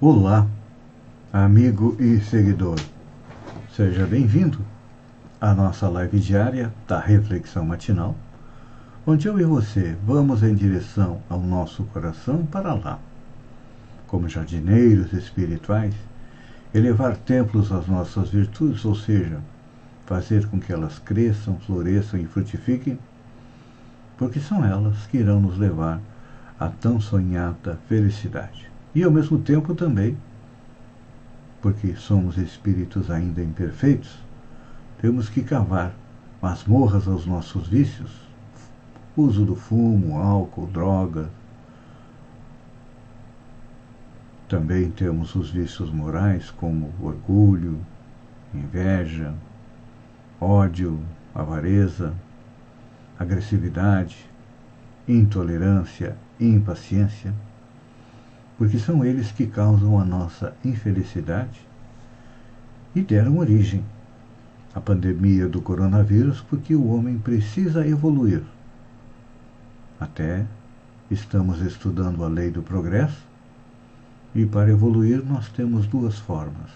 Olá, amigo e seguidor. Seja bem-vindo à nossa live diária da Reflexão Matinal, onde eu e você vamos em direção ao nosso coração para lá, como jardineiros espirituais, elevar templos às nossas virtudes, ou seja, fazer com que elas cresçam, floresçam e frutifiquem, porque são elas que irão nos levar à tão sonhada felicidade e ao mesmo tempo também, porque somos espíritos ainda imperfeitos, temos que cavar masmorras aos nossos vícios, uso do fumo, álcool, drogas. Também temos os vícios morais como orgulho, inveja, ódio, avareza, agressividade, intolerância, impaciência porque são eles que causam a nossa infelicidade e deram origem à pandemia do coronavírus, porque o homem precisa evoluir. Até estamos estudando a lei do progresso, e para evoluir nós temos duas formas: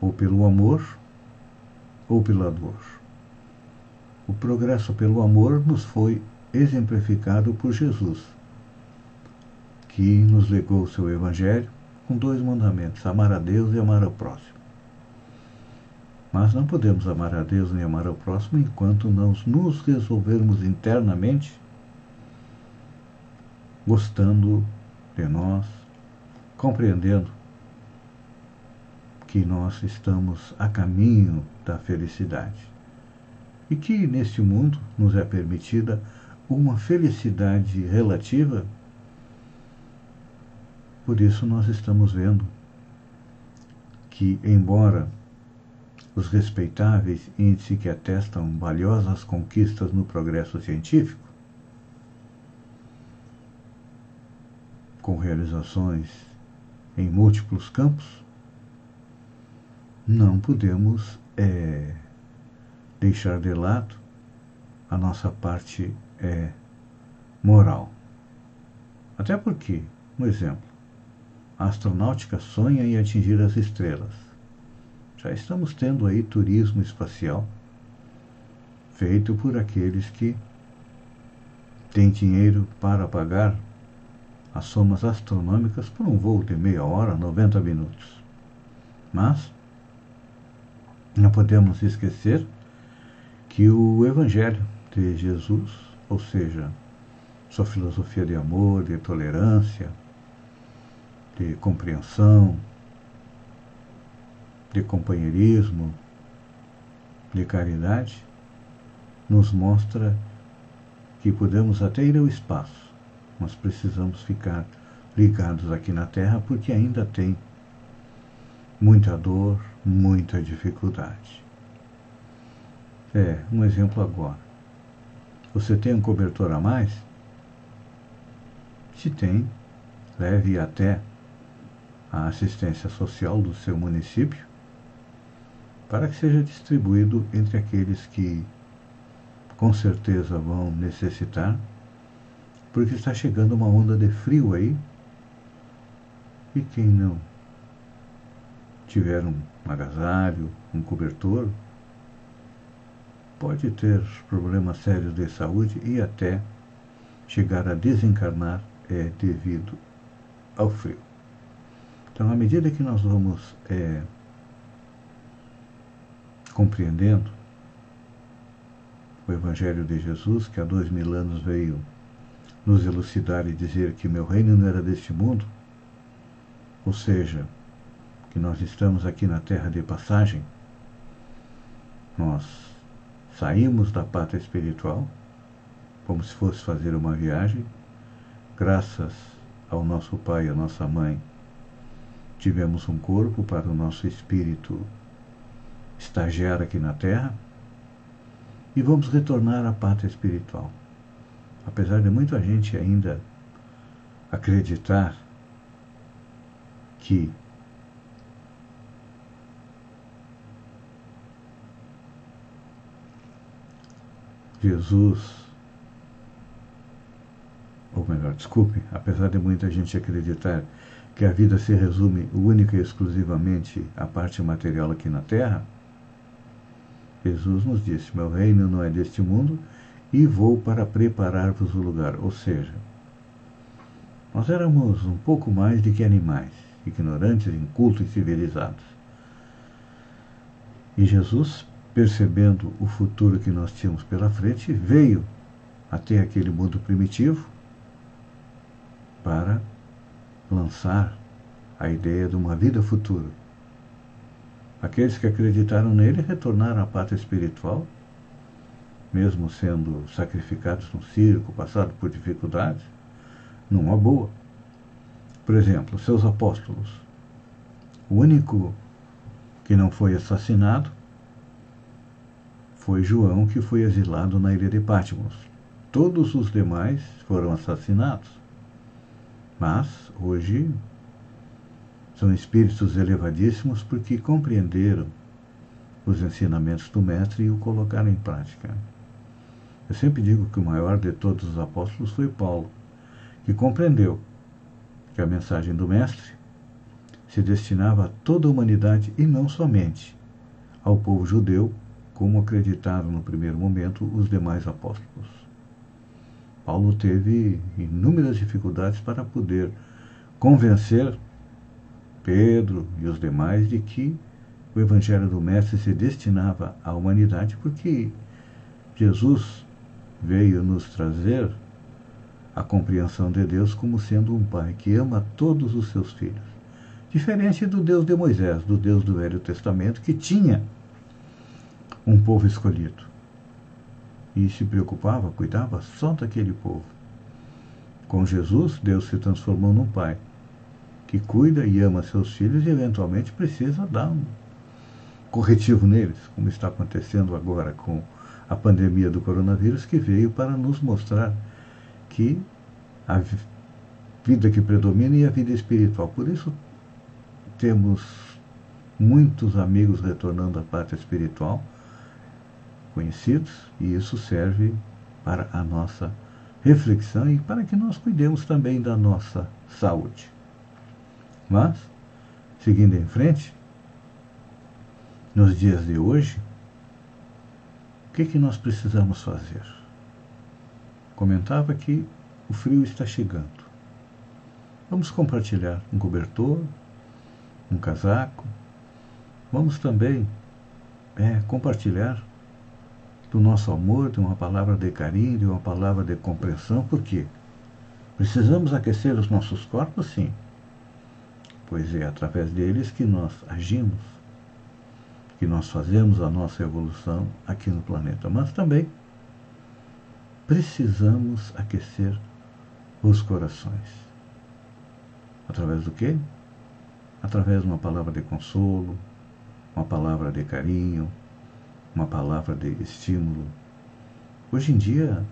ou pelo amor ou pela dor. O progresso pelo amor nos foi exemplificado por Jesus que nos legou o seu Evangelho com dois mandamentos: amar a Deus e amar ao próximo. Mas não podemos amar a Deus nem amar ao próximo enquanto não nos resolvermos internamente gostando de nós, compreendendo que nós estamos a caminho da felicidade e que neste mundo nos é permitida uma felicidade relativa por isso nós estamos vendo que, embora os respeitáveis índices que atestam valiosas conquistas no progresso científico, com realizações em múltiplos campos, não podemos é, deixar de lado a nossa parte é, moral. Até porque, um exemplo, a astronáutica sonha em atingir as estrelas. Já estamos tendo aí turismo espacial feito por aqueles que têm dinheiro para pagar as somas astronômicas por um voo de meia hora, 90 minutos. Mas não podemos esquecer que o Evangelho de Jesus, ou seja, sua filosofia de amor, de tolerância, de compreensão, de companheirismo, de caridade, nos mostra que podemos até ir ao espaço, mas precisamos ficar ligados aqui na Terra porque ainda tem muita dor, muita dificuldade. É, um exemplo agora. Você tem um cobertor a mais? Se tem, leve até a assistência social do seu município para que seja distribuído entre aqueles que com certeza vão necessitar, porque está chegando uma onda de frio aí e quem não tiver um agasalho, um cobertor, pode ter problemas sérios de saúde e até chegar a desencarnar é devido ao frio. Então, à medida que nós vamos é, compreendendo o Evangelho de Jesus, que há dois mil anos veio nos elucidar e dizer que meu reino não era deste mundo, ou seja, que nós estamos aqui na terra de passagem, nós saímos da pátria espiritual, como se fosse fazer uma viagem, graças ao nosso pai e à nossa mãe tivemos um corpo para o nosso espírito estagiar aqui na Terra e vamos retornar à pátria espiritual. Apesar de muita gente ainda acreditar que Jesus, ou melhor, desculpe, apesar de muita gente acreditar que a vida se resume única e exclusivamente à parte material aqui na Terra, Jesus nos disse: Meu reino não é deste mundo e vou para preparar-vos o lugar. Ou seja, nós éramos um pouco mais do que animais, ignorantes, incultos e civilizados. E Jesus percebendo o futuro que nós tínhamos pela frente, veio até aquele mundo primitivo para lançar a ideia de uma vida futura. Aqueles que acreditaram nele retornaram à pátria espiritual, mesmo sendo sacrificados no circo, passado por dificuldades, numa boa. Por exemplo, seus apóstolos. O único que não foi assassinado foi João que foi exilado na ilha de Patmos. Todos os demais foram assassinados. Mas, hoje, são espíritos elevadíssimos porque compreenderam os ensinamentos do Mestre e o colocaram em prática. Eu sempre digo que o maior de todos os apóstolos foi Paulo, que compreendeu que a mensagem do Mestre se destinava a toda a humanidade e não somente ao povo judeu como acreditaram no primeiro momento os demais apóstolos. Paulo teve inúmeras dificuldades para poder convencer Pedro e os demais de que o Evangelho do Mestre se destinava à humanidade, porque Jesus veio nos trazer a compreensão de Deus como sendo um pai que ama todos os seus filhos. Diferente do Deus de Moisés, do Deus do Velho Testamento, que tinha um povo escolhido. E se preocupava, cuidava só daquele povo. Com Jesus, Deus se transformou num pai que cuida e ama seus filhos e eventualmente precisa dar um corretivo neles, como está acontecendo agora com a pandemia do coronavírus, que veio para nos mostrar que a vida que predomina é a vida espiritual. Por isso, temos muitos amigos retornando à pátria espiritual conhecidos, e isso serve para a nossa reflexão e para que nós cuidemos também da nossa saúde. Mas, seguindo em frente, nos dias de hoje, o que, que nós precisamos fazer? Comentava que o frio está chegando. Vamos compartilhar um cobertor, um casaco. Vamos também é, compartilhar do nosso amor, de uma palavra de carinho, de uma palavra de compreensão. Por quê? Precisamos aquecer os nossos corpos, sim. Pois é através deles que nós agimos, que nós fazemos a nossa evolução aqui no planeta. Mas também precisamos aquecer os corações. Através do quê? Através de uma palavra de consolo, uma palavra de carinho, uma palavra de estímulo. Hoje em dia,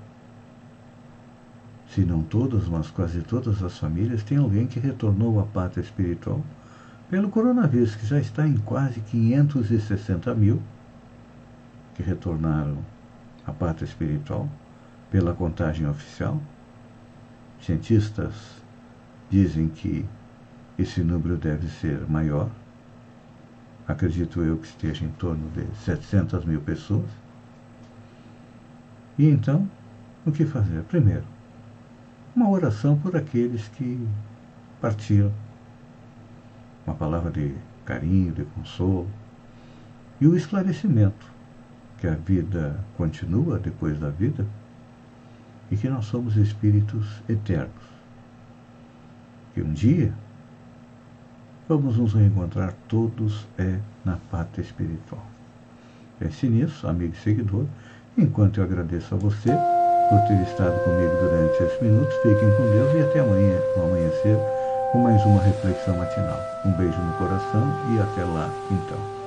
se não todas, mas quase todas as famílias têm alguém que retornou à pátria espiritual pelo coronavírus, que já está em quase 560 mil que retornaram à pátria espiritual pela contagem oficial. Cientistas dizem que esse número deve ser maior acredito eu que esteja em torno de 700 mil pessoas. E então, o que fazer? Primeiro, uma oração por aqueles que partiram. Uma palavra de carinho, de consolo. E o esclarecimento que a vida continua depois da vida e que nós somos espíritos eternos. Que um dia vamos nos reencontrar todos é na pátria espiritual. Pense nisso, amigo e seguidor, enquanto eu agradeço a você por ter estado comigo durante esses minutos. Fiquem com Deus e até amanhã, no amanhecer com mais uma reflexão matinal. Um beijo no coração e até lá, então.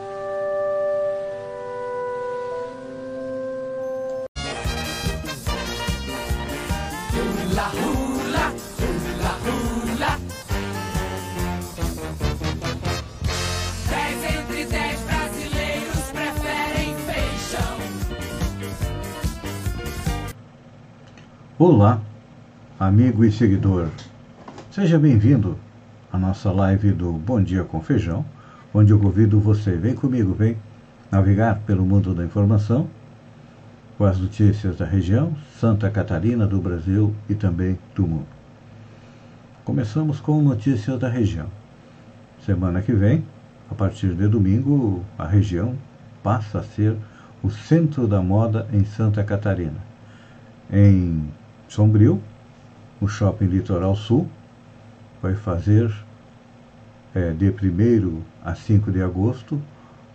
Olá, amigo e seguidor. Seja bem-vindo à nossa live do Bom Dia com Feijão, onde eu convido você, vem comigo, vem navegar pelo mundo da informação com as notícias da região, Santa Catarina, do Brasil e também do mundo. Começamos com notícias da região. Semana que vem, a partir de domingo, a região passa a ser o centro da moda em Santa Catarina. Em Sombrio, o Shopping Litoral Sul vai fazer é, de 1 a 5 de agosto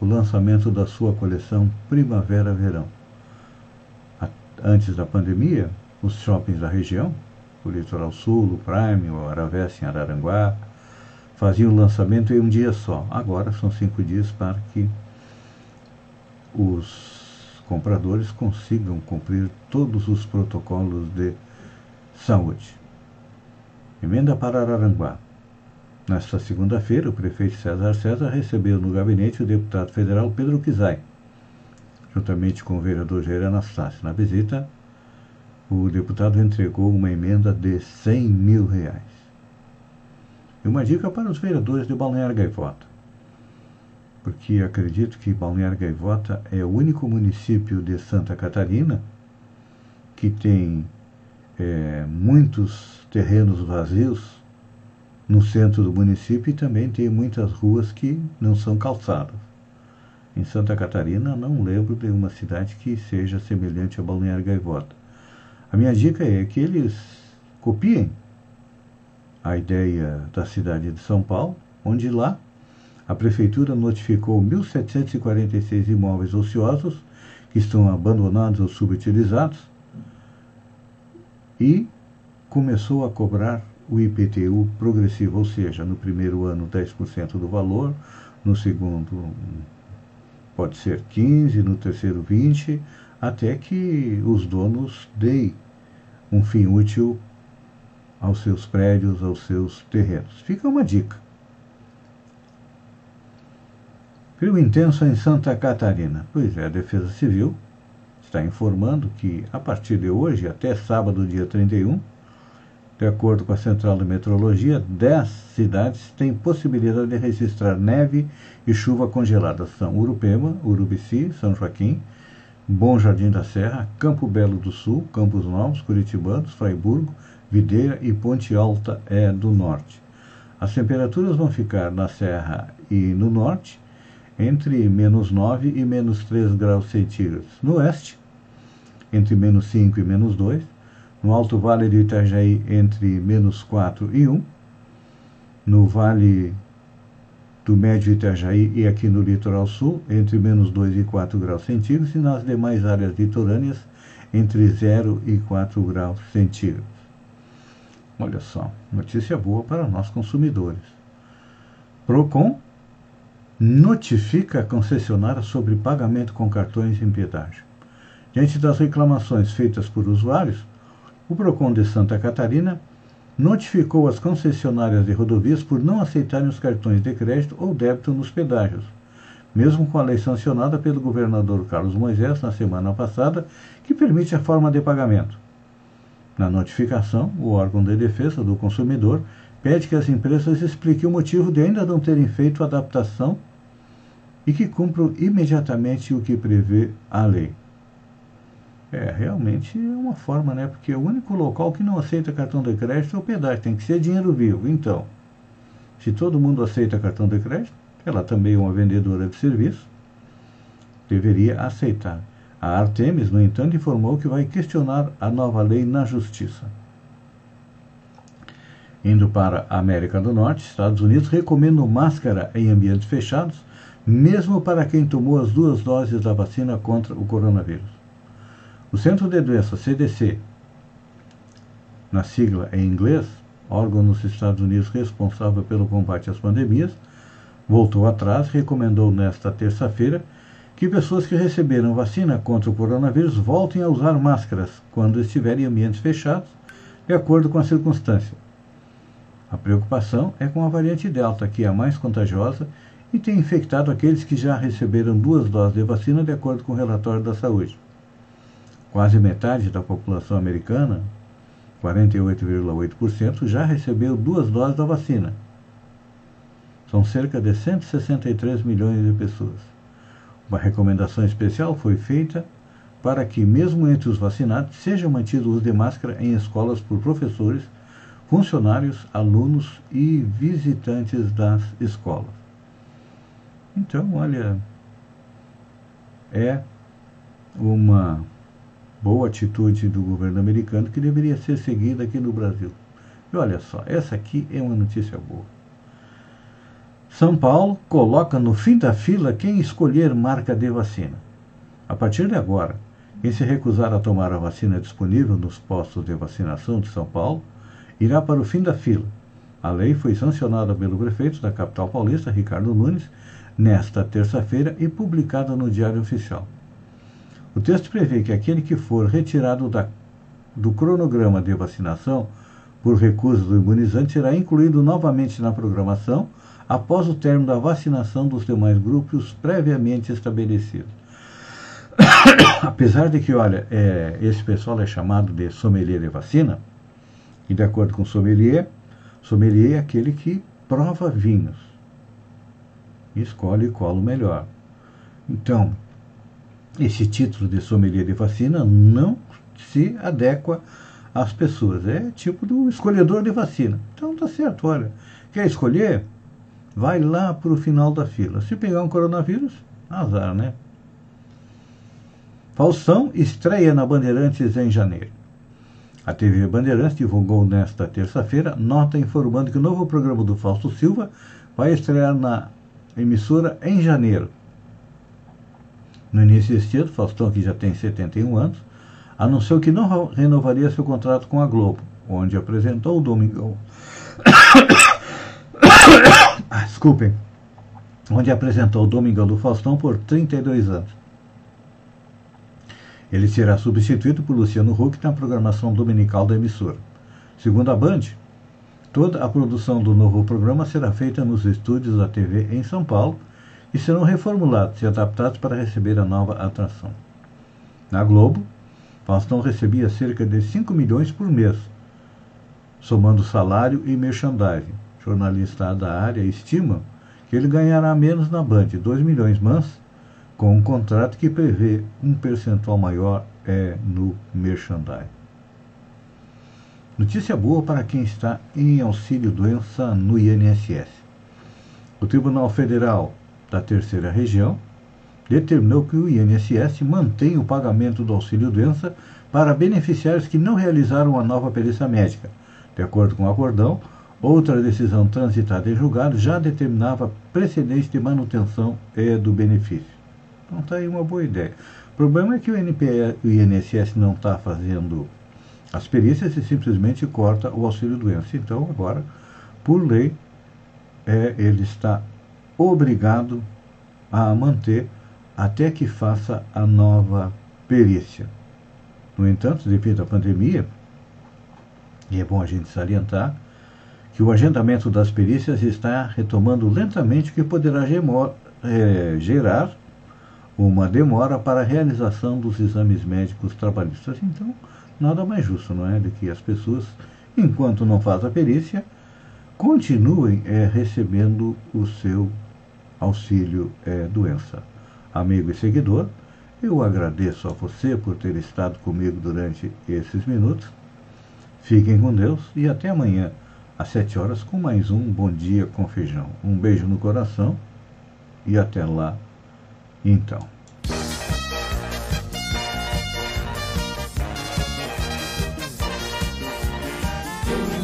o lançamento da sua coleção Primavera-Verão. Antes da pandemia, os shoppings da região, o Litoral Sul, o Prime, o Aravés em Araranguá, faziam o lançamento em um dia só. Agora são cinco dias para que os compradores consigam cumprir todos os protocolos de Saúde. Emenda para Araranguá. Nesta segunda-feira, o prefeito César César recebeu no gabinete o deputado federal Pedro Kizai, juntamente com o vereador Jair Anastácio. Na visita, o deputado entregou uma emenda de 100 mil reais. E uma dica para os vereadores de Balneário Gaivota, porque acredito que Balneário Gaivota é o único município de Santa Catarina que tem é, muitos terrenos vazios no centro do município e também tem muitas ruas que não são calçadas. Em Santa Catarina, não lembro de uma cidade que seja semelhante a Balneário Gaivota. A minha dica é que eles copiem a ideia da cidade de São Paulo, onde lá a prefeitura notificou 1.746 imóveis ociosos que estão abandonados ou subutilizados e começou a cobrar o IPTU progressivo, ou seja, no primeiro ano 10% do valor, no segundo pode ser 15, no terceiro 20, até que os donos deem um fim útil aos seus prédios, aos seus terrenos. Fica uma dica. Frio intenso em Santa Catarina. Pois é, a Defesa Civil está informando que, a partir de hoje, até sábado, dia 31, de acordo com a Central de Meteorologia, 10 cidades têm possibilidade de registrar neve e chuva congelada. São Urupema, Urubici, São Joaquim, Bom Jardim da Serra, Campo Belo do Sul, Campos Novos, Curitibanos, Fraiburgo, Videira e Ponte Alta é do Norte. As temperaturas vão ficar na Serra e no Norte entre menos 9 e menos 3 graus centígrados. No oeste, entre menos 5 e menos 2. No Alto Vale do Itajaí, entre menos 4 e 1. No Vale do Médio Itajaí e aqui no Litoral Sul, entre menos 2 e 4 graus centígrados. E nas demais áreas litorâneas, entre 0 e 4 graus centígrados. Olha só, notícia boa para nós consumidores. PROCON notifica a concessionária sobre pagamento com cartões em pedágio. Diante das reclamações feitas por usuários, o PROCON de Santa Catarina notificou as concessionárias de rodovias por não aceitarem os cartões de crédito ou débito nos pedágios, mesmo com a lei sancionada pelo governador Carlos Moisés na semana passada, que permite a forma de pagamento. Na notificação, o órgão de defesa do consumidor pede que as empresas expliquem o motivo de ainda não terem feito a adaptação e que cumpram imediatamente o que prevê a lei. É, realmente é uma forma, né? Porque o único local que não aceita cartão de crédito é o pedágio, tem que ser dinheiro vivo. Então, se todo mundo aceita cartão de crédito, ela também é uma vendedora de serviço, deveria aceitar. A Artemis, no entanto, informou que vai questionar a nova lei na justiça. Indo para a América do Norte, Estados Unidos recomendam máscara em ambientes fechados, mesmo para quem tomou as duas doses da vacina contra o coronavírus. O Centro de Doenças, CDC, na sigla em inglês, órgão nos Estados Unidos responsável pelo combate às pandemias, voltou atrás e recomendou nesta terça-feira que pessoas que receberam vacina contra o coronavírus voltem a usar máscaras quando estiverem em ambientes fechados, de acordo com a circunstância. A preocupação é com a variante Delta, que é a mais contagiosa e tem infectado aqueles que já receberam duas doses de vacina, de acordo com o relatório da saúde. Quase metade da população americana, 48,8%, já recebeu duas doses da vacina. São cerca de 163 milhões de pessoas. Uma recomendação especial foi feita para que, mesmo entre os vacinados, seja mantido o uso de máscara em escolas por professores, funcionários, alunos e visitantes das escolas. Então, olha, é uma boa atitude do governo americano que deveria ser seguida aqui no Brasil. E olha só, essa aqui é uma notícia boa. São Paulo coloca no fim da fila quem escolher marca de vacina. A partir de agora, quem se recusar a tomar a vacina disponível nos postos de vacinação de São Paulo irá para o fim da fila. A lei foi sancionada pelo prefeito da capital paulista, Ricardo Nunes, nesta terça-feira e publicada no Diário Oficial. O texto prevê que aquele que for retirado da, do cronograma de vacinação por recusa do imunizante será incluído novamente na programação após o término da vacinação dos demais grupos previamente estabelecidos. Apesar de que, olha, é, esse pessoal é chamado de sommelier de vacina, e de acordo com sommelier, sommelier é aquele que prova vinhos e escolhe qual o melhor. Então, esse título de sommelier de vacina não se adequa às pessoas. É tipo do escolhedor de vacina. Então tá certo, olha. Quer escolher? Vai lá para o final da fila. Se pegar um coronavírus, azar, né? Faustão estreia na Bandeirantes em janeiro. A TV Bandeirantes divulgou nesta terça-feira nota informando que o novo programa do Fausto Silva vai estrear na emissora em janeiro. No início deste ano, Faustão, que já tem 71 anos, anunciou que não renovaria seu contrato com a Globo, onde apresentou o Domingão. ah, desculpem. Onde apresentou o Domingão do Faustão por 32 anos. Ele será substituído por Luciano Huck na programação dominical da emissora. Segundo a Band, toda a produção do novo programa será feita nos estúdios da TV em São Paulo e serão reformulados e adaptados para receber a nova atração. Na Globo, Faustão recebia cerca de 5 milhões por mês, somando salário e merchandising. Jornalistas da área estimam que ele ganhará menos na Band, 2 milhões, mas com um contrato que prevê um percentual maior é, no merchandising. Notícia boa para quem está em auxílio-doença no INSS. O Tribunal Federal da Terceira Região determinou que o INSS mantenha o pagamento do auxílio-doença para beneficiários que não realizaram a nova perícia médica. De acordo com o acordão, outra decisão transitada em julgado já determinava precedente de manutenção do benefício. Então está aí uma boa ideia. O problema é que o, NPE, o INSS não está fazendo as perícias e simplesmente corta o auxílio-doença. Então, agora, por lei, é, ele está obrigado a manter até que faça a nova perícia. No entanto, devido à pandemia, e é bom a gente salientar, que o agendamento das perícias está retomando lentamente, o que poderá é, gerar uma demora para a realização dos exames médicos trabalhistas. Então, nada mais justo, não é, do que as pessoas, enquanto não faz a perícia, continuem é, recebendo o seu auxílio é, doença. Amigo e seguidor, eu agradeço a você por ter estado comigo durante esses minutos. Fiquem com Deus e até amanhã, às 7 horas, com mais um Bom Dia com Feijão. Um beijo no coração e até lá então.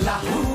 La